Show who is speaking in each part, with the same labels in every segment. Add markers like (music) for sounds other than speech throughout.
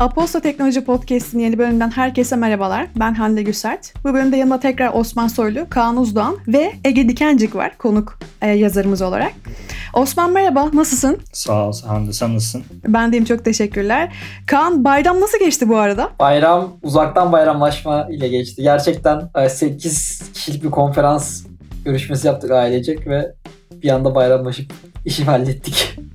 Speaker 1: Aposto Teknoloji Podcast'in yeni bölümünden herkese merhabalar. Ben Hande Güsert. Bu bölümde yanımda tekrar Osman Soylu, Kaan Uzdoğan ve Ege Dikencik var konuk e, yazarımız olarak. Osman merhaba, nasılsın?
Speaker 2: Sağ ol Hande, sen nasılsın?
Speaker 1: Ben deyim çok teşekkürler. Kaan bayram nasıl geçti bu arada?
Speaker 3: Bayram uzaktan bayramlaşma ile geçti. Gerçekten 8 kişilik bir konferans görüşmesi yaptık ailecek ve bir anda bayramlaşıp işi hallettik. (laughs)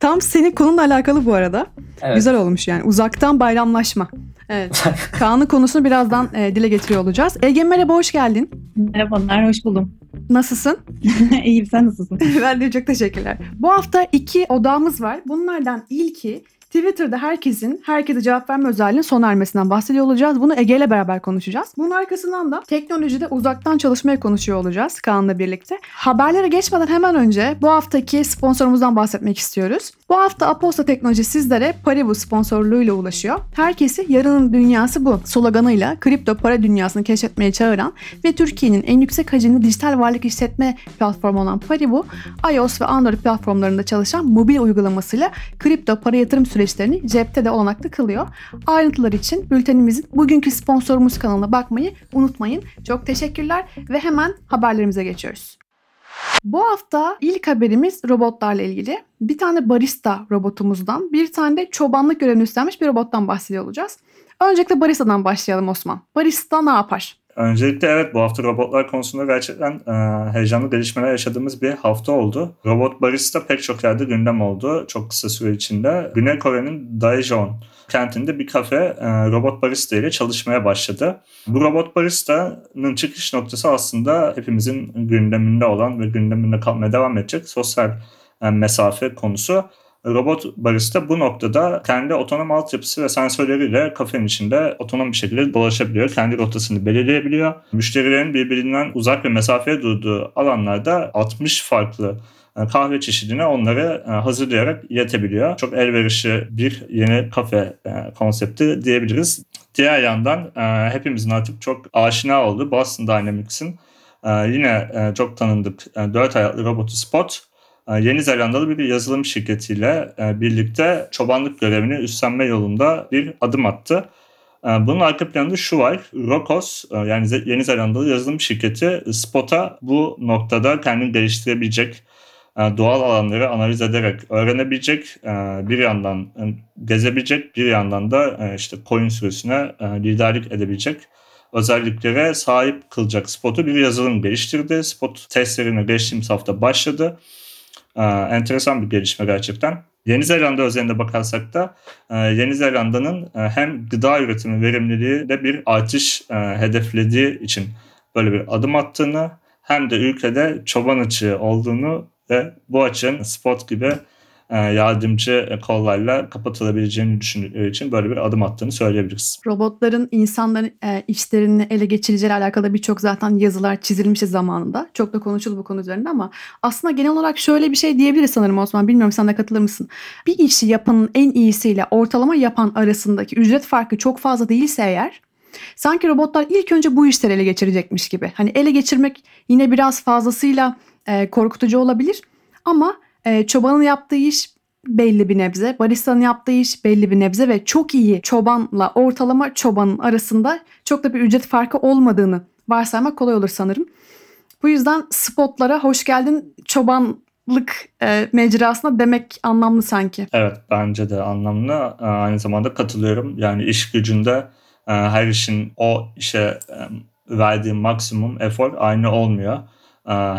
Speaker 1: Tam senin konunla alakalı bu arada.
Speaker 3: Evet.
Speaker 1: Güzel olmuş yani. Uzaktan bayramlaşma. Evet. (laughs) Kaan'ın konusunu birazdan e, dile getiriyor olacağız. Ege merhaba, hoş geldin.
Speaker 4: Merhabalar, hoş buldum.
Speaker 1: Nasılsın? (laughs)
Speaker 4: İyiyim, sen nasılsın? (laughs)
Speaker 1: ben de çok teşekkürler. Bu hafta iki odamız var. Bunlardan ilki Twitter'da herkesin herkese cevap verme özelliğinin sona ermesinden bahsediyor olacağız. Bunu Ege ile beraber konuşacağız. Bunun arkasından da teknolojide uzaktan çalışmaya konuşuyor olacağız Kaan'la birlikte. Haberlere geçmeden hemen önce bu haftaki sponsorumuzdan bahsetmek istiyoruz. Bu hafta Aposta Teknoloji sizlere Paribu sponsorluğuyla ulaşıyor. Herkesi yarının dünyası bu sloganıyla kripto para dünyasını keşfetmeye çağıran ve Türkiye'nin en yüksek hacimli dijital varlık işletme platformu olan Paribu, iOS ve Android platformlarında çalışan mobil uygulamasıyla kripto para yatırım süreçlerini cepte de olanaklı kılıyor. Ayrıntılar için bültenimizin bugünkü sponsorumuz kanalına bakmayı unutmayın. Çok teşekkürler ve hemen haberlerimize geçiyoruz. Bu hafta ilk haberimiz robotlarla ilgili. Bir tane barista robotumuzdan, bir tane de çobanlık görevini üstlenmiş bir robottan bahsediyor olacağız. Öncelikle baristadan başlayalım Osman. Barista ne yapar?
Speaker 2: Öncelikle evet bu hafta robotlar konusunda gerçekten e, heyecanlı gelişmeler yaşadığımız bir hafta oldu. Robot barista pek çok yerde gündem oldu çok kısa süre içinde. Güney Kore'nin Daejeon kentinde bir kafe e, robot barista ile çalışmaya başladı. Bu robot barista'nın çıkış noktası aslında hepimizin gündeminde olan ve gündeminde kalmaya devam edecek sosyal e, mesafe konusu. Robot barista bu noktada kendi otonom altyapısı ve sensörleriyle kafenin içinde otonom bir şekilde dolaşabiliyor. Kendi rotasını belirleyebiliyor. Müşterilerin birbirinden uzak ve mesafeye durduğu alanlarda 60 farklı e, kahve çeşidine onları e, hazırlayarak iletebiliyor. Çok elverişli bir yeni kafe e, konsepti diyebiliriz. Diğer yandan hepimizin artık çok aşina olduğu Boston Dynamics'in yine çok tanındık 4 ayaklı robotu Spot Yeni Zelandalı bir yazılım şirketiyle birlikte çobanlık görevini üstlenme yolunda bir adım attı. Bunun arka planında şu var. Rokos yani Yeni Zelandalı yazılım şirketi Spot'a bu noktada kendini geliştirebilecek doğal alanları analiz ederek öğrenebilecek, bir yandan gezebilecek, bir yandan da işte koyun sürüsüne liderlik edebilecek özelliklere sahip kılacak Spot'u bir yazılım geliştirdi. Spot testlerine geçtiğimiz hafta başladı. Enteresan bir gelişme gerçekten. Yeni Zelanda özelinde bakarsak da Yeni Zelanda'nın hem gıda üretimi verimliliği de bir artış hedeflediği için böyle bir adım attığını hem de ülkede çoban açığı olduğunu ve bu açığın spot gibi e, yardımcı kollarla kapatılabileceğini düşündükleri için böyle bir adım attığını söyleyebiliriz.
Speaker 1: Robotların insanların e, işlerini ele geçireceğiyle alakalı birçok zaten yazılar çizilmiş zamanında. Çok da konuşuldu bu konu üzerinde ama aslında genel olarak şöyle bir şey diyebiliriz sanırım Osman. Bilmiyorum sen de katılır mısın? Bir işi yapanın en iyisiyle ortalama yapan arasındaki ücret farkı çok fazla değilse eğer sanki robotlar ilk önce bu işleri ele geçirecekmiş gibi. Hani ele geçirmek yine biraz fazlasıyla e, korkutucu olabilir ama e, çobanın yaptığı iş belli bir nebze, baristanın yaptığı iş belli bir nebze ve çok iyi çobanla ortalama çobanın arasında çok da bir ücret farkı olmadığını varsaymak kolay olur sanırım. Bu yüzden spotlara hoş geldin çobanlık e, mecrasına demek anlamlı sanki.
Speaker 2: Evet bence de anlamlı. E, aynı zamanda katılıyorum. Yani iş gücünde e, her işin o işe e, verdiği maksimum efor aynı olmuyor.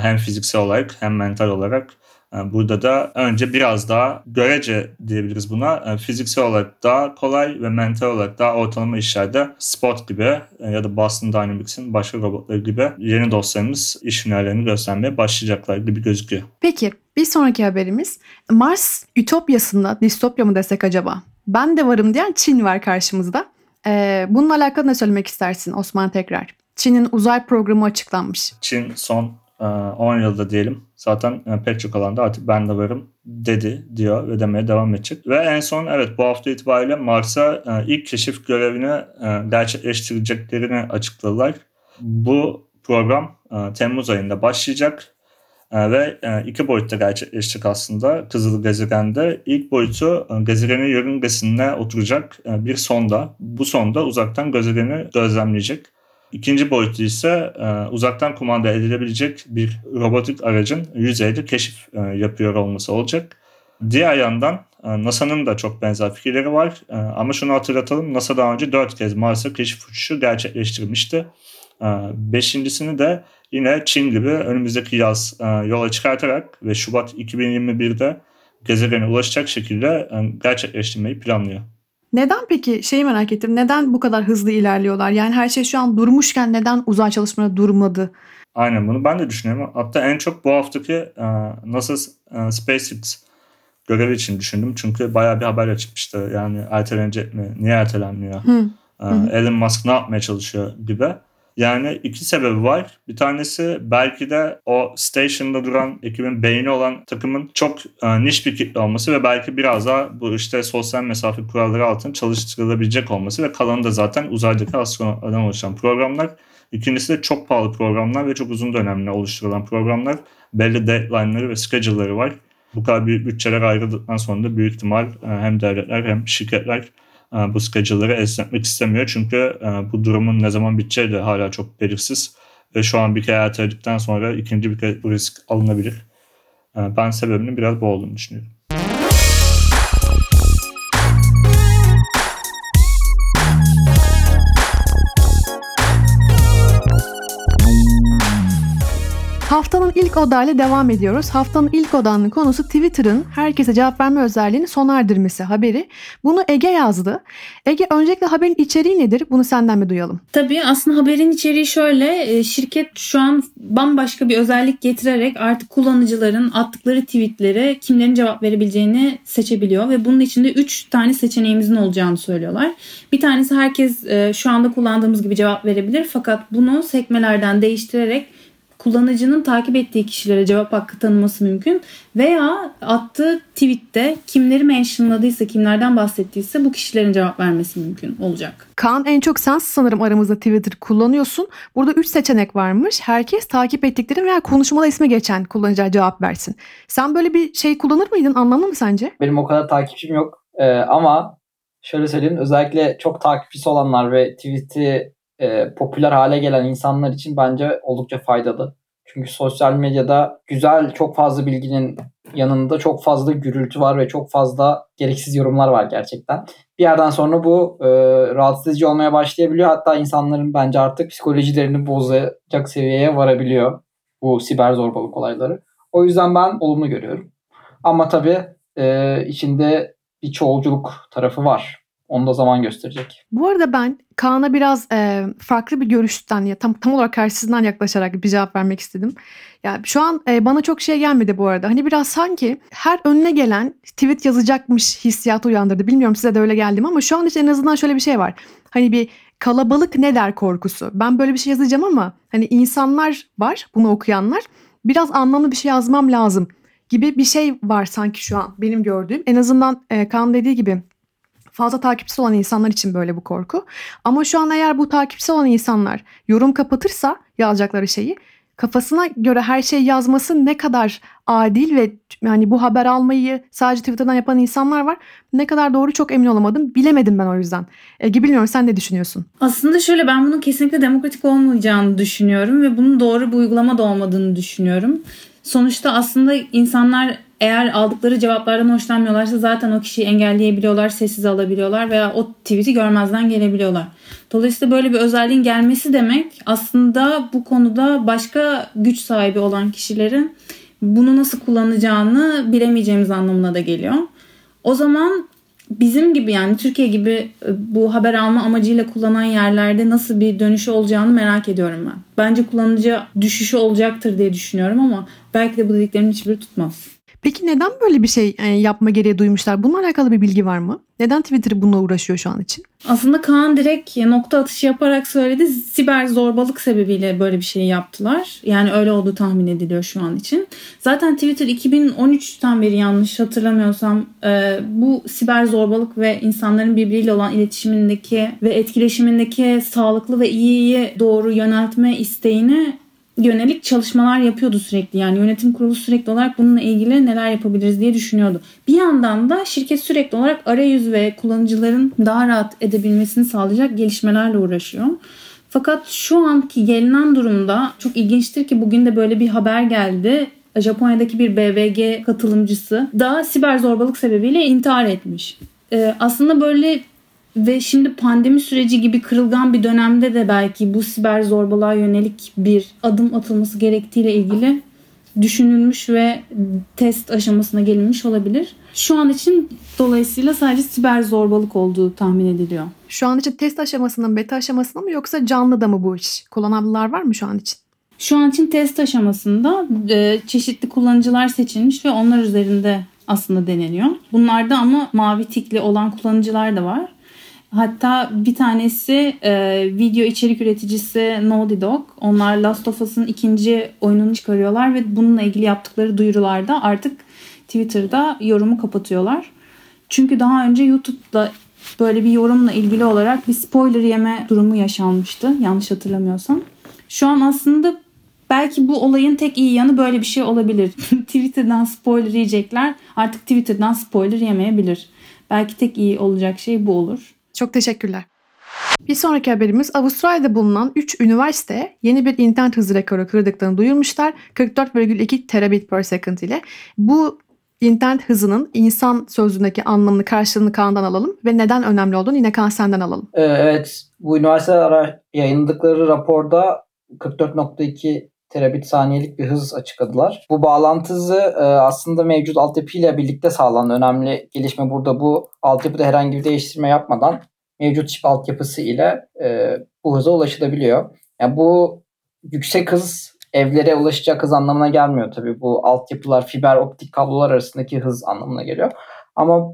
Speaker 2: Hem fiziksel olarak hem mental olarak Burada da önce biraz daha görece diyebiliriz buna. Fiziksel olarak daha kolay ve mental olarak daha ortalama işlerde Spot gibi ya da Boston Dynamics'in başka robotları gibi yeni dostlarımız iş hünerlerini göstermeye başlayacaklar gibi gözüküyor.
Speaker 1: Peki bir sonraki haberimiz Mars Ütopyası'nda distopya mı desek acaba? Ben de varım diyen Çin var karşımızda. Ee, bununla alakalı ne söylemek istersin Osman tekrar? Çin'in uzay programı açıklanmış.
Speaker 2: Çin son 10 e, yılda diyelim zaten e, pek çok alanda artık ben de varım dedi diyor ve demeye devam edecek. Ve en son evet bu hafta itibariyle Mars'a e, ilk keşif görevini gerçekleştireceklerini açıkladılar. Bu program Temmuz ayında başlayacak. E, ve e, iki boyutta gerçekleşecek aslında Kızıl Gezegen'de. İlk boyutu e, gezegenin yörüngesine oturacak e, bir sonda. Bu sonda uzaktan gezegeni gözlemleyecek. İkinci boyutu ise e, uzaktan kumanda edilebilecek bir robotik aracın yüzeyde keşif e, yapıyor olması olacak. Diğer yandan e, NASA'nın da çok benzer fikirleri var. Ama şunu hatırlatalım. NASA daha önce dört kez Mars'a keşif uçuşu gerçekleştirmişti. Beşincisini de yine Çin gibi önümüzdeki yaz yola çıkartarak ve Şubat 2021'de gezegene ulaşacak şekilde gerçekleştirmeyi planlıyor.
Speaker 1: Neden peki şeyi merak ettim. Neden bu kadar hızlı ilerliyorlar? Yani her şey şu an durmuşken neden uzay çalışmaları durmadı?
Speaker 2: Aynen bunu ben de düşünüyorum. Hatta en çok bu haftaki NASA SpaceX görevi için düşündüm. Çünkü bayağı bir haber çıkmıştı. Yani ertelenecek mi? Niye ertelenmiyor? Hı. Hı. Elon Musk ne yapmaya çalışıyor gibi. Yani iki sebebi var. Bir tanesi belki de o station'da duran ekibin beyni olan takımın çok e, niş bir kitle olması ve belki biraz daha bu işte sosyal mesafe kuralları altında çalıştırılabilecek olması ve kalanı da zaten uzaydaki astronotlardan oluşan programlar. İkincisi de çok pahalı programlar ve çok uzun dönemli oluşturulan programlar. Belli deadline'ları ve schedule'ları var. Bu kadar büyük bütçeler ayrıldıktan sonra da büyük ihtimal e, hem devletler hem şirketler bu schedule'ları esnetmek istemiyor. Çünkü e, bu durumun ne zaman biteceği de hala çok belirsiz. Ve şu an bir kere erteledikten sonra ikinci bir kere bu risk alınabilir. Ben sebebinin biraz bu olduğunu düşünüyorum.
Speaker 1: Haftanın ilk odayla devam ediyoruz. Haftanın ilk odanın konusu Twitter'ın herkese cevap verme özelliğini sona erdirmesi haberi. Bunu Ege yazdı. Ege öncelikle haberin içeriği nedir? Bunu senden bir duyalım.
Speaker 5: Tabii aslında haberin içeriği şöyle. E, şirket şu an bambaşka bir özellik getirerek artık kullanıcıların attıkları tweetlere kimlerin cevap verebileceğini seçebiliyor ve bunun içinde 3 tane seçeneğimizin olacağını söylüyorlar. Bir tanesi herkes e, şu anda kullandığımız gibi cevap verebilir fakat bunu sekmelerden değiştirerek kullanıcının takip ettiği kişilere cevap hakkı tanıması mümkün veya attığı tweette kimleri mentionladıysa, kimlerden bahsettiyse bu kişilerin cevap vermesi mümkün olacak.
Speaker 1: Kaan en çok sen sanırım aramızda Twitter kullanıyorsun. Burada 3 seçenek varmış. Herkes takip ettikleri veya konuşmada ismi geçen kullanıcıya cevap versin. Sen böyle bir şey kullanır mıydın? Anlamlı mı sence?
Speaker 3: Benim o kadar takipçim yok. Ee, ama şöyle söyleyeyim özellikle çok takipçisi olanlar ve tweet'i e, popüler hale gelen insanlar için bence oldukça faydalı. Çünkü sosyal medyada güzel çok fazla bilginin yanında çok fazla gürültü var ve çok fazla gereksiz yorumlar var gerçekten. Bir yerden sonra bu e, rahatsız edici olmaya başlayabiliyor. Hatta insanların bence artık psikolojilerini bozacak seviyeye varabiliyor bu siber zorbalık olayları. O yüzden ben olumlu görüyorum. Ama tabii e, içinde bir çoğulculuk tarafı var. Onu da zaman gösterecek.
Speaker 1: Bu arada ben Kaan'a biraz e, farklı bir görüşten ya tam tam olarak karşısından yaklaşarak bir cevap vermek istedim. Ya şu an e, bana çok şey gelmedi bu arada. Hani biraz sanki her önüne gelen tweet yazacakmış hissiyatı uyandırdı. Bilmiyorum size de öyle geldi mi ama şu an işte en azından şöyle bir şey var. Hani bir kalabalık ne der korkusu. Ben böyle bir şey yazacağım ama hani insanlar var bunu okuyanlar. Biraz anlamlı bir şey yazmam lazım gibi bir şey var sanki şu an benim gördüğüm. En azından e, Kaan dediği gibi fazla takipçisi olan insanlar için böyle bu korku. Ama şu an eğer bu takipçisi olan insanlar yorum kapatırsa yazacakları şeyi kafasına göre her şeyi yazması ne kadar adil ve yani bu haber almayı sadece Twitter'dan yapan insanlar var. Ne kadar doğru çok emin olamadım. Bilemedim ben o yüzden. Ege bilmiyorum sen ne düşünüyorsun?
Speaker 5: Aslında şöyle ben bunun kesinlikle demokratik olmayacağını düşünüyorum ve bunun doğru bir uygulama da olmadığını düşünüyorum. Sonuçta aslında insanlar eğer aldıkları cevaplardan hoşlanmıyorlarsa zaten o kişiyi engelleyebiliyorlar, sessiz alabiliyorlar veya o tweet'i görmezden gelebiliyorlar. Dolayısıyla böyle bir özelliğin gelmesi demek aslında bu konuda başka güç sahibi olan kişilerin bunu nasıl kullanacağını bilemeyeceğimiz anlamına da geliyor. O zaman bizim gibi yani Türkiye gibi e, bu haber alma amacıyla kullanan yerlerde nasıl bir dönüşü olacağını merak ediyorum ben. Bence kullanıcı düşüşü olacaktır diye düşünüyorum ama belki de bu dediklerimin hiçbiri tutmaz.
Speaker 1: Peki neden böyle bir şey e, yapma gereği duymuşlar? Bununla alakalı bir bilgi var mı? Neden Twitter bununla uğraşıyor şu an için?
Speaker 5: Aslında Kaan direkt nokta atışı yaparak söyledi. Siber zorbalık sebebiyle böyle bir şey yaptılar. Yani öyle olduğu tahmin ediliyor şu an için. Zaten Twitter 2013'ten beri yanlış hatırlamıyorsam e, bu siber zorbalık ve insanların birbiriyle olan iletişimindeki ve etkileşimindeki sağlıklı ve iyiye doğru yöneltme isteğini yönelik çalışmalar yapıyordu sürekli. Yani yönetim kurulu sürekli olarak bununla ilgili neler yapabiliriz diye düşünüyordu. Bir yandan da şirket sürekli olarak arayüz ve kullanıcıların daha rahat edebilmesini sağlayacak gelişmelerle uğraşıyor. Fakat şu anki gelinen durumda çok ilginçtir ki bugün de böyle bir haber geldi. Japonya'daki bir BVG katılımcısı da siber zorbalık sebebiyle intihar etmiş. Ee, aslında böyle ve şimdi pandemi süreci gibi kırılgan bir dönemde de belki bu siber zorbalığa yönelik bir adım atılması gerektiğiyle ilgili düşünülmüş ve test aşamasına gelinmiş olabilir. Şu an için dolayısıyla sadece siber zorbalık olduğu tahmin ediliyor.
Speaker 1: Şu an için test aşamasının beta aşamasında mı yoksa canlı da mı bu iş? Kullananlar var mı şu an için?
Speaker 5: Şu an için test aşamasında e, çeşitli kullanıcılar seçilmiş ve onlar üzerinde aslında deneniyor. Bunlarda ama mavi tikli olan kullanıcılar da var. Hatta bir tanesi e, video içerik üreticisi Naughty Dog. Onlar Last of Us'ın ikinci oyununu çıkarıyorlar ve bununla ilgili yaptıkları duyurularda artık Twitter'da yorumu kapatıyorlar. Çünkü daha önce YouTube'da böyle bir yorumla ilgili olarak bir spoiler yeme durumu yaşanmıştı. Yanlış hatırlamıyorsam. Şu an aslında belki bu olayın tek iyi yanı böyle bir şey olabilir. (laughs) Twitter'dan spoiler yiyecekler artık Twitter'dan spoiler yemeyebilir. Belki tek iyi olacak şey bu olur.
Speaker 1: Çok teşekkürler. Bir sonraki haberimiz Avustralya'da bulunan 3 üniversite yeni bir internet hızı rekoru kırdıklarını duyurmuşlar. 44,2 terabit per second ile. Bu internet hızının insan sözlüğündeki anlamını karşılığını Kaan'dan alalım ve neden önemli olduğunu yine Kaan senden alalım.
Speaker 3: Ee, evet bu üniversiteler yayınladıkları raporda 44.2 terabit saniyelik bir hız açıkladılar. Bu bağlantı hızı e, aslında mevcut altyapıyla birlikte sağlanan önemli gelişme burada bu altyapıda herhangi bir değiştirme yapmadan mevcut çip altyapısı ile e, bu hıza ulaşılabiliyor. Yani bu yüksek hız evlere ulaşacak hız anlamına gelmiyor tabii. Bu altyapılar fiber optik kablolar arasındaki hız anlamına geliyor. Ama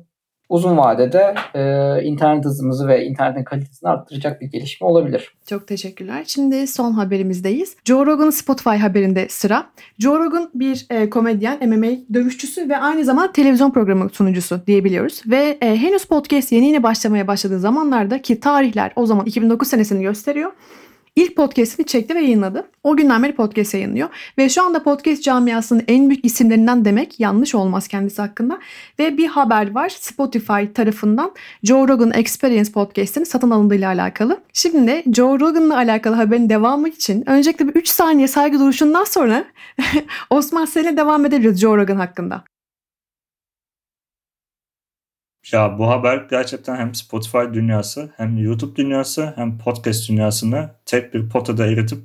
Speaker 3: uzun vadede e, internet hızımızı ve internetin kalitesini arttıracak bir gelişme olabilir.
Speaker 1: Çok teşekkürler. Şimdi son haberimizdeyiz. Joe Rogan Spotify haberinde sıra. Joe Rogan bir e, komedyen, MMA dövüşçüsü ve aynı zamanda televizyon programı sunucusu diyebiliyoruz. Ve e, henüz podcast yeni yeni başlamaya başladığı zamanlarda ki tarihler o zaman 2009 senesini gösteriyor. İlk podcastini çekti ve yayınladı. O günden beri podcast yayınlıyor. Ve şu anda podcast camiasının en büyük isimlerinden demek yanlış olmaz kendisi hakkında. Ve bir haber var Spotify tarafından Joe Rogan Experience podcast'inin satın alındığıyla alakalı. Şimdi Joe Rogan'la alakalı haberin devamı için öncelikle bir 3 saniye saygı duruşundan sonra (laughs) Osman seninle devam edebiliriz Joe Rogan hakkında.
Speaker 2: Ya bu haber gerçekten hem Spotify dünyası hem YouTube dünyası hem podcast dünyasını tek bir potada eritip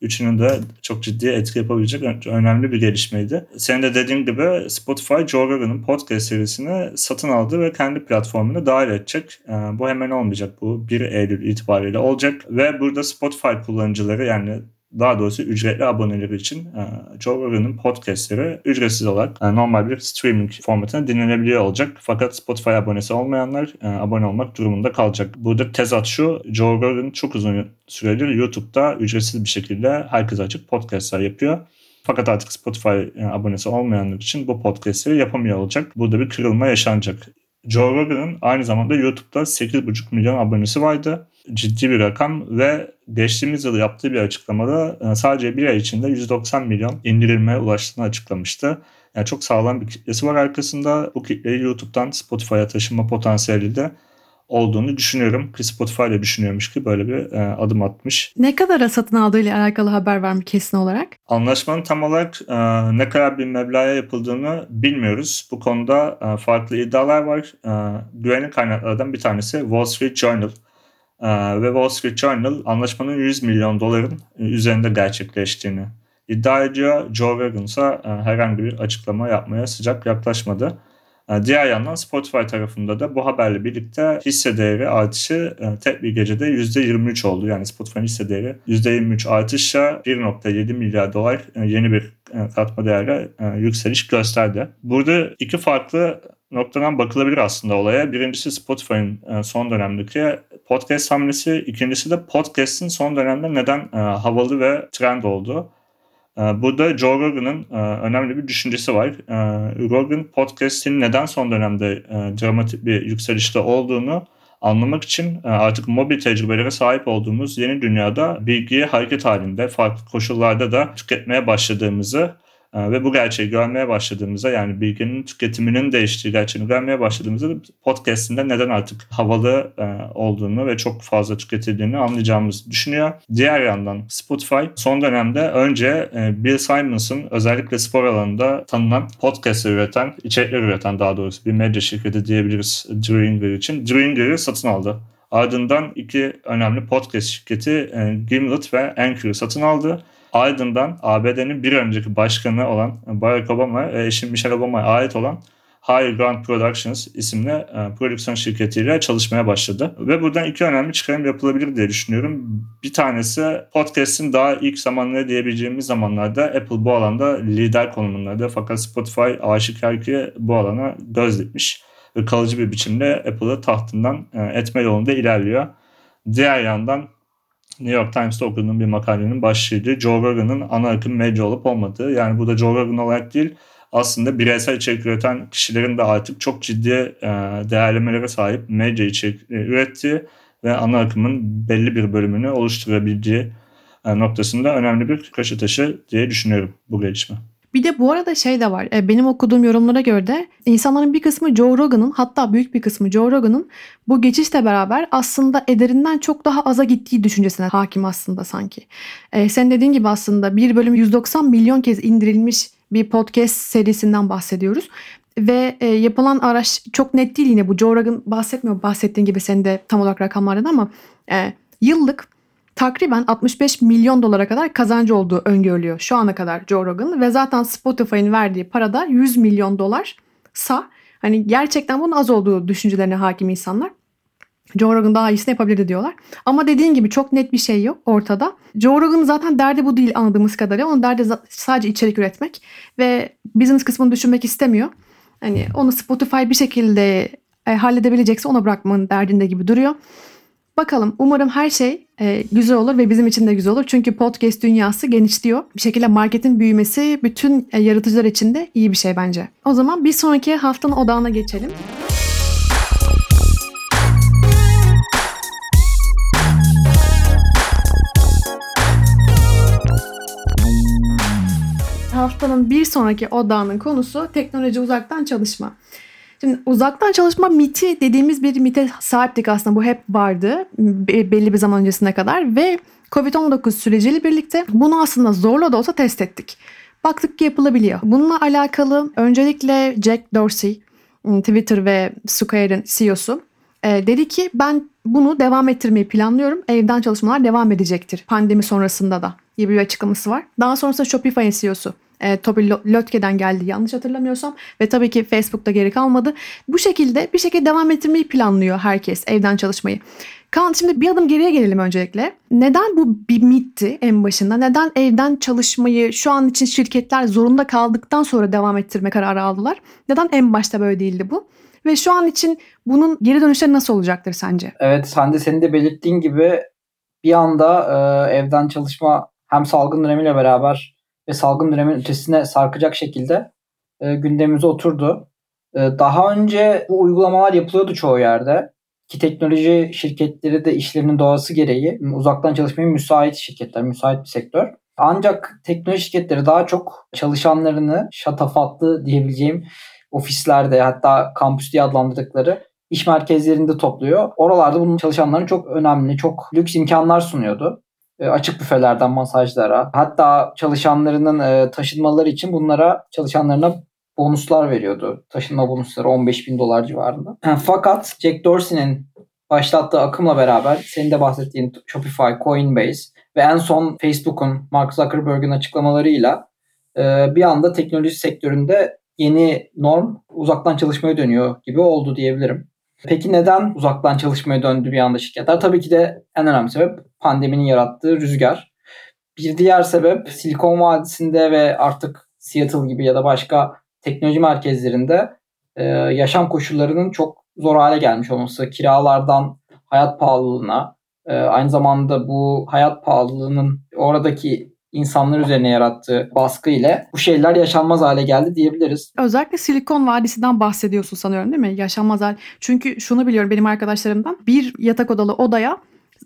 Speaker 2: üçünün de çok ciddi etki yapabilecek önemli bir gelişmeydi. Senin de dediğin gibi Spotify Joe Rogan'ın podcast serisini satın aldı ve kendi platformuna dahil edecek. Bu hemen olmayacak. Bu 1 Eylül itibariyle olacak ve burada Spotify kullanıcıları yani daha doğrusu ücretli aboneleri için e, Joe Rogan'ın podcastleri ücretsiz olarak e, normal bir streaming formatına dinlenebiliyor olacak. Fakat Spotify abonesi olmayanlar e, abone olmak durumunda kalacak. Burada tezat şu, Joe Rogan çok uzun süredir YouTube'da ücretsiz bir şekilde herkese açık podcastlar yapıyor. Fakat artık Spotify abonesi olmayanlar için bu podcastleri yapamıyor olacak. Burada bir kırılma yaşanacak. Joe Rogan'ın aynı zamanda YouTube'da 8,5 milyon abonesi vardı. Ciddi bir rakam ve geçtiğimiz yıl yaptığı bir açıklamada e, sadece bir ay içinde 190 milyon indirilmeye ulaştığını açıklamıştı. Yani çok sağlam bir kitlesi var arkasında. Bu kitleyi YouTube'dan Spotify'a taşınma potansiyeli de olduğunu düşünüyorum. Ki Spotify ile düşünüyormuş ki böyle bir e, adım atmış.
Speaker 1: Ne kadara satın aldığıyla alakalı haber var mı kesin olarak?
Speaker 2: Anlaşmanın tam olarak e, ne kadar bir meblağa yapıldığını bilmiyoruz. Bu konuda e, farklı iddialar var. E, güvenlik kaynaklardan bir tanesi Wall Street Journal. E, ve Wall Street Journal anlaşmanın 100 milyon doların üzerinde gerçekleştiğini iddia ediyor. Joe Rogan ise e, herhangi bir açıklama yapmaya sıcak yaklaşmadı. E, diğer yandan Spotify tarafında da bu haberle birlikte hisse değeri artışı e, tek bir gecede %23 oldu. Yani Spotify'ın hisse değeri %23 artışla 1.7 milyar dolar e, yeni bir katma değerle yükseliş gösterdi. Burada iki farklı noktadan bakılabilir aslında olaya. Birincisi Spotify'ın son dönemdeki podcast hamlesi. ikincisi de podcast'in son dönemde neden havalı ve trend olduğu. Ee, burada Joe Rogan'ın e, önemli bir düşüncesi var. Ee, Rogan podcast'in neden son dönemde e, dramatik bir yükselişte olduğunu anlamak için e, artık mobil tecrübelere sahip olduğumuz yeni dünyada bilgiyi hareket halinde farklı koşullarda da tüketmeye başladığımızı e, ve bu gerçeği görmeye başladığımızda yani bilginin tüketiminin değiştiği gerçeğini görmeye başladığımızda podcast'inde neden artık havalı e, olduğunu ve çok fazla tüketildiğini anlayacağımızı düşünüyor. Diğer yandan Spotify son dönemde önce e, Bill Simons'ın özellikle spor alanında tanınan podcast üreten, içerikler üreten daha doğrusu bir medya şirketi diyebiliriz Dringer için. Dringer'ı satın aldı. Ardından iki önemli podcast şirketi Gimlet ve Anchor'ı satın aldı. Ardından ABD'nin bir önceki başkanı olan Barack Obama eşi Michelle Obama'ya ait olan High Ground Productions isimli e, prodüksiyon şirketiyle çalışmaya başladı. Ve buradan iki önemli çıkarım yapılabilir diye düşünüyorum. Bir tanesi podcast'in daha ilk zamanları diyebileceğimiz zamanlarda Apple bu alanda lider konumundaydı. Fakat Spotify aşikar ki bu alana göz dikmiş ve kalıcı bir biçimde Apple'ı tahtından e, etme yolunda ilerliyor. Diğer yandan New York Times'ta okuduğum bir makalenin başlığıydı. Joe Rogan'ın ana akım medya olup olmadığı. Yani bu da Joe Rogan olarak değil aslında bireysel içerik üreten kişilerin de artık çok ciddi e, değerlemelere sahip medya içerik e, ürettiği ve ana akımın belli bir bölümünü oluşturabildiği e, noktasında önemli bir kaşı taşı diye düşünüyorum bu gelişme.
Speaker 1: Bir de bu arada şey de var. Benim okuduğum yorumlara göre de insanların bir kısmı Joe Rogan'ın hatta büyük bir kısmı Joe Rogan'ın bu geçişle beraber aslında ederinden çok daha aza gittiği düşüncesine hakim aslında sanki. Ee, sen dediğin gibi aslında bir bölüm 190 milyon kez indirilmiş bir podcast serisinden bahsediyoruz. Ve e, yapılan araç çok net değil yine bu Joe Rogan bahsetmiyor bahsettiğin gibi senin de tam olarak rakamlardan ama e, yıllık takriben 65 milyon dolara kadar kazancı olduğu öngörülüyor şu ana kadar Joe Rogan ve zaten Spotify'ın verdiği parada 100 milyon dolar sa hani gerçekten bunun az olduğu düşüncelerine hakim insanlar. Joe Rogan daha iyisini yapabilirdi diyorlar. Ama dediğin gibi çok net bir şey yok ortada. Joe Rogan'ın zaten derdi bu değil anladığımız kadarıyla. Onun derdi sadece içerik üretmek ve business kısmını düşünmek istemiyor. Hani onu Spotify bir şekilde e, halledebilecekse ona bırakmanın derdinde gibi duruyor. Bakalım umarım her şey e, güzel olur ve bizim için de güzel olur. Çünkü podcast dünyası genişliyor. Bir şekilde marketin büyümesi bütün e, yaratıcılar için de iyi bir şey bence. O zaman bir sonraki haftanın odağına geçelim. Haftanın bir sonraki odağının konusu teknoloji uzaktan çalışma. Şimdi uzaktan çalışma miti dediğimiz bir mite sahiptik aslında. Bu hep vardı belli bir zaman öncesine kadar ve Covid-19 süreciyle birlikte bunu aslında zorla da olsa test ettik. Baktık ki yapılabiliyor. Bununla alakalı öncelikle Jack Dorsey, Twitter ve Square'ın CEO'su e, dedi ki ben bunu devam ettirmeyi planlıyorum. Evden çalışmalar devam edecektir pandemi sonrasında da gibi bir açıklaması var. Daha sonrasında Shopify'ın CEO'su e, Toby Lotke'den geldi yanlış hatırlamıyorsam ve tabii ki Facebook'ta geri kalmadı. Bu şekilde bir şekilde devam ettirmeyi planlıyor herkes evden çalışmayı. Kaan şimdi bir adım geriye gelelim öncelikle. Neden bu bir mitti en başında? Neden evden çalışmayı şu an için şirketler zorunda kaldıktan sonra devam ettirme kararı aldılar? Neden en başta böyle değildi bu? Ve şu an için bunun geri dönüşleri nasıl olacaktır sence?
Speaker 3: Evet sen de senin de belirttiğin gibi bir anda e, evden çalışma hem salgın dönemiyle beraber ve salgın dönemin ötesine sarkacak şekilde e, gündemimize oturdu. E, daha önce bu uygulamalar yapılıyordu çoğu yerde. Ki teknoloji şirketleri de işlerinin doğası gereği uzaktan çalışmaya müsait şirketler, müsait bir sektör. Ancak teknoloji şirketleri daha çok çalışanlarını şatafatlı diyebileceğim ofislerde hatta kampüs diye adlandırdıkları iş merkezlerinde topluyor. Oralarda bunun çalışanların çok önemli, çok lüks imkanlar sunuyordu. E, açık büfelerden masajlara hatta çalışanlarının e, taşınmaları için bunlara çalışanlarına bonuslar veriyordu. Taşınma bonusları 15 bin dolar civarında. Fakat Jack Dorsey'nin başlattığı akımla beraber senin de bahsettiğin Shopify, Coinbase ve en son Facebook'un Mark Zuckerberg'in açıklamalarıyla e, bir anda teknoloji sektöründe yeni norm uzaktan çalışmaya dönüyor gibi oldu diyebilirim. Peki neden uzaktan çalışmaya döndü bir anda şirketler? Tabii ki de en önemli sebep pandeminin yarattığı rüzgar. Bir diğer sebep Silikon Vadisi'nde ve artık Seattle gibi ya da başka teknoloji merkezlerinde e, yaşam koşullarının çok zor hale gelmiş olması. Kiralardan hayat pahalılığına, e, aynı zamanda bu hayat pahalılığının oradaki insanlar üzerine yarattığı baskı ile bu şeyler yaşanmaz hale geldi diyebiliriz.
Speaker 1: Özellikle Silikon Vadisi'nden bahsediyorsun sanıyorum değil mi? Yaşanmaz hal. Çünkü şunu biliyorum benim arkadaşlarımdan. Bir yatak odalı odaya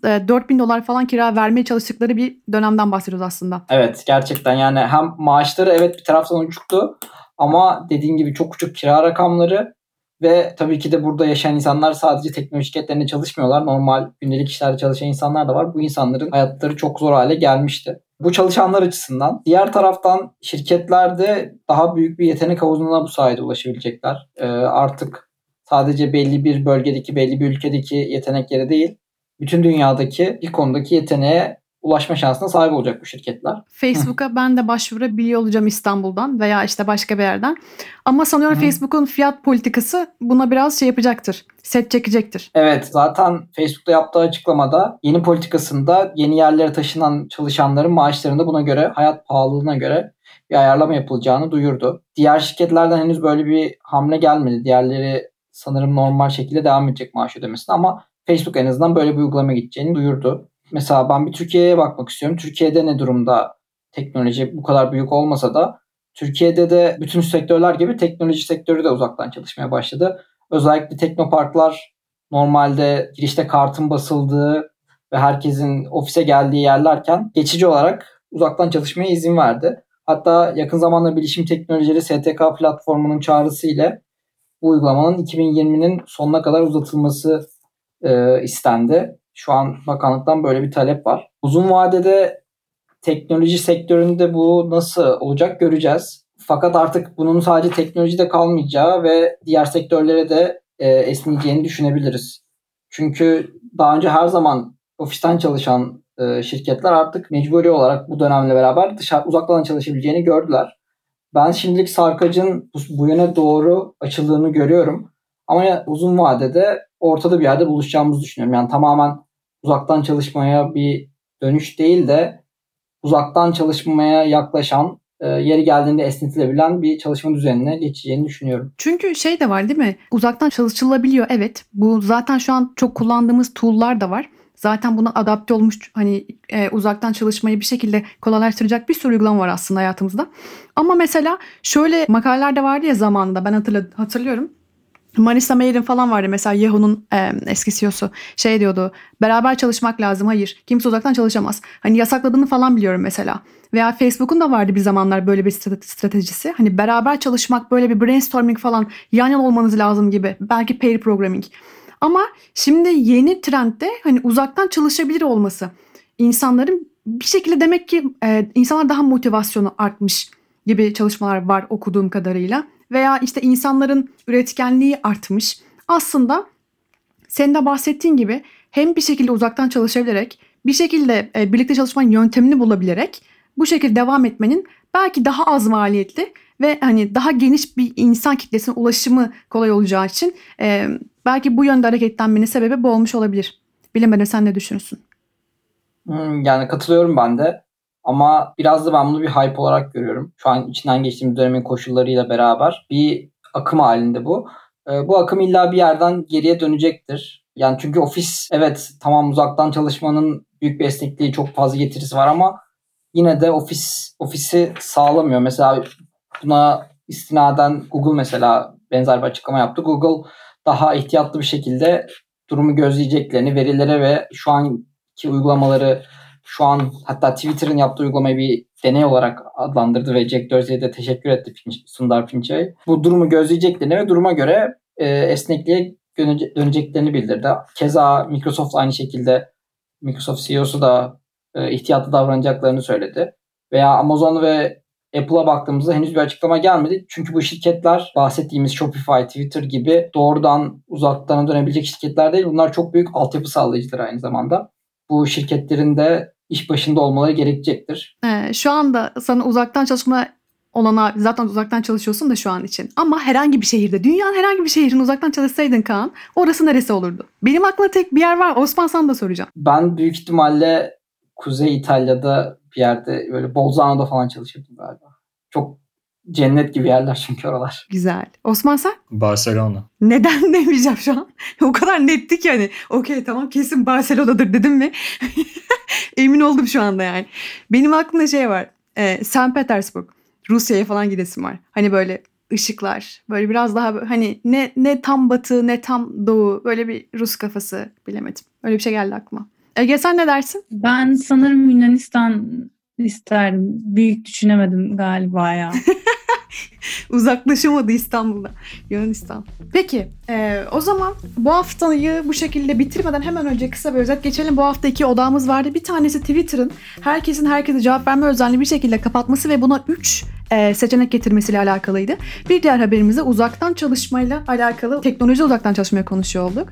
Speaker 1: e, 4000 dolar falan kira vermeye çalıştıkları bir dönemden bahsediyoruz aslında.
Speaker 3: Evet gerçekten yani hem maaşları evet bir taraftan uçuktu ama dediğin gibi çok uçuk kira rakamları ve tabii ki de burada yaşayan insanlar sadece teknoloji şirketlerinde çalışmıyorlar. Normal gündelik işlerde çalışan insanlar da var. Bu insanların hayatları çok zor hale gelmişti. Bu çalışanlar açısından. Diğer taraftan şirketlerde daha büyük bir yetenek havuzuna bu sayede ulaşabilecekler. Ee, artık sadece belli bir bölgedeki, belli bir ülkedeki yeteneklere değil, bütün dünyadaki bir konudaki yeteneğe ulaşma şansına sahip olacak bu şirketler.
Speaker 1: Facebook'a ben de başvurabiliyor olacağım İstanbul'dan veya işte başka bir yerden. Ama sanıyorum. Facebook'un fiyat politikası buna biraz şey yapacaktır. Set çekecektir.
Speaker 3: Evet zaten Facebook'ta yaptığı açıklamada yeni politikasında yeni yerlere taşınan çalışanların maaşlarında buna göre hayat pahalılığına göre bir ayarlama yapılacağını duyurdu. Diğer şirketlerden henüz böyle bir hamle gelmedi. Diğerleri sanırım normal şekilde devam edecek maaş ödemesine ama Facebook en azından böyle bir uygulama gideceğini duyurdu. Mesela ben bir Türkiye'ye bakmak istiyorum. Türkiye'de ne durumda teknoloji bu kadar büyük olmasa da Türkiye'de de bütün sektörler gibi teknoloji sektörü de uzaktan çalışmaya başladı. Özellikle teknoparklar normalde girişte kartın basıldığı ve herkesin ofise geldiği yerlerken geçici olarak uzaktan çalışmaya izin verdi. Hatta yakın zamanda Bilişim Teknolojileri STK platformunun çağrısı ile bu uygulamanın 2020'nin sonuna kadar uzatılması e, istendi. Şu an bakanlıktan böyle bir talep var. Uzun vadede teknoloji sektöründe bu nasıl olacak göreceğiz. Fakat artık bunun sadece teknolojide kalmayacağı ve diğer sektörlere de e, esneyeceğini düşünebiliriz. Çünkü daha önce her zaman ofisten çalışan e, şirketler artık mecburi olarak bu dönemle beraber dışarı uzaktan çalışabileceğini gördüler. Ben şimdilik sarkacın bu, bu yöne doğru açıldığını görüyorum. Ama uzun vadede ortada bir yerde buluşacağımızı düşünüyorum. Yani tamamen uzaktan çalışmaya bir dönüş değil de uzaktan çalışmaya yaklaşan, e, yeri geldiğinde esnetilebilen bir çalışma düzenine geçeceğini düşünüyorum.
Speaker 1: Çünkü şey de var değil mi? Uzaktan çalışılabiliyor evet. Bu zaten şu an çok kullandığımız tool'lar da var. Zaten buna adapte olmuş hani e, uzaktan çalışmayı bir şekilde kolaylaştıracak bir sürü uygulama var aslında hayatımızda. Ama mesela şöyle makaleler de vardı ya zamanında ben hatırla, hatırlıyorum. Marissa Mayer'in falan vardı mesela Yahoo'nun e, eski CEO'su şey diyordu beraber çalışmak lazım hayır kimse uzaktan çalışamaz. Hani yasakladığını falan biliyorum mesela. Veya Facebook'un da vardı bir zamanlar böyle bir strate- stratejisi. Hani beraber çalışmak böyle bir brainstorming falan yan yana olmanız lazım gibi. Belki pair programming. Ama şimdi yeni trendde hani uzaktan çalışabilir olması. insanların bir şekilde demek ki e, insanlar daha motivasyonu artmış gibi çalışmalar var okuduğum kadarıyla. Veya işte insanların üretkenliği artmış. Aslında senin de bahsettiğin gibi hem bir şekilde uzaktan çalışabilerek bir şekilde e, birlikte çalışmanın yöntemini bulabilerek bu şekilde devam etmenin belki daha az maliyetli ve hani daha geniş bir insan kitlesine ulaşımı kolay olacağı için e, belki bu yönde hareketlenmenin sebebi bu olmuş olabilir. Bilemedim sen ne düşünürsün?
Speaker 3: Hmm, Yani katılıyorum ben de. Ama biraz da ben bunu bir hype olarak görüyorum. Şu an içinden geçtiğimiz dönemin koşullarıyla beraber bir akım halinde bu. Ee, bu akım illa bir yerden geriye dönecektir. Yani çünkü ofis evet tamam uzaktan çalışmanın büyük bir esnekliği çok fazla getirisi var ama yine de ofis ofisi sağlamıyor. Mesela buna istinaden Google mesela benzer bir açıklama yaptı. Google daha ihtiyatlı bir şekilde durumu gözleyeceklerini, verilere ve şu anki uygulamaları şu an hatta Twitter'ın yaptığı uygulamayı bir deney olarak adlandırdı ve Jack Dorsey'e de teşekkür etti Pinch- Sundar Pichai. Bu durumu gözleyeceklerini ve duruma göre e, esnekliğe dönece- döneceklerini bildirdi. Keza Microsoft aynı şekilde Microsoft CEO'su da e, ihtiyatlı davranacaklarını söyledi. Veya Amazon ve Apple'a baktığımızda henüz bir açıklama gelmedi. Çünkü bu şirketler bahsettiğimiz Shopify, Twitter gibi doğrudan uzaktan dönebilecek şirketler değil. Bunlar çok büyük altyapı sağlayıcıları aynı zamanda. Bu şirketlerin de iş başında olmaları gerekecektir.
Speaker 1: Ee, şu anda sana uzaktan çalışma olana zaten uzaktan çalışıyorsun da şu an için. Ama herhangi bir şehirde, dünyanın herhangi bir şehrinde uzaktan çalışsaydın Kaan, orası neresi olurdu? Benim aklımda tek bir yer var. Osman sana da soracağım.
Speaker 3: Ben büyük ihtimalle Kuzey İtalya'da bir yerde böyle Bolzano'da falan çalışırdım galiba. Çok cennet gibi yerler çünkü oralar.
Speaker 1: Güzel. Osman sen?
Speaker 2: Barcelona.
Speaker 1: Neden (laughs) demeyeceğim şu an. o kadar netti ki hani. Okey tamam kesin Barcelona'dır dedim mi? (laughs) Emin oldum şu anda yani. Benim aklımda şey var. E, St. Petersburg. Rusya'ya falan gidesim var. Hani böyle ışıklar. Böyle biraz daha hani ne ne tam batı ne tam doğu. Böyle bir Rus kafası bilemedim. Öyle bir şey geldi aklıma. Ege sen ne dersin?
Speaker 4: Ben sanırım Yunanistan isterdim. Büyük düşünemedim galiba ya. (laughs)
Speaker 1: Uzaklaşamadı İstanbul'da. Yunanistan. Peki e, o zaman bu haftayı bu şekilde bitirmeden hemen önce kısa bir özet geçelim. Bu hafta iki odağımız vardı. Bir tanesi Twitter'ın herkesin herkese cevap verme özelliğini bir şekilde kapatması ve buna 3 seçenek getirmesiyle alakalıydı. Bir diğer haberimiz de uzaktan çalışmayla alakalı teknoloji uzaktan çalışmaya konuşuyor olduk.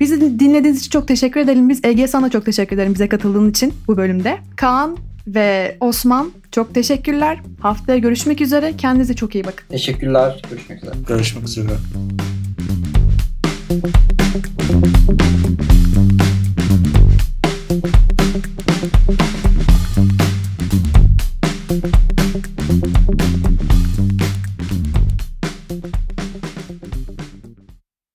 Speaker 1: Bizi dinlediğiniz için çok teşekkür edelim. Biz Ege sana çok teşekkür ederim bize katıldığın için bu bölümde. Kaan ve Osman çok teşekkürler. Haftaya görüşmek üzere. Kendinize çok iyi bakın.
Speaker 3: Teşekkürler. Görüşmek üzere.
Speaker 2: Görüşmek üzere.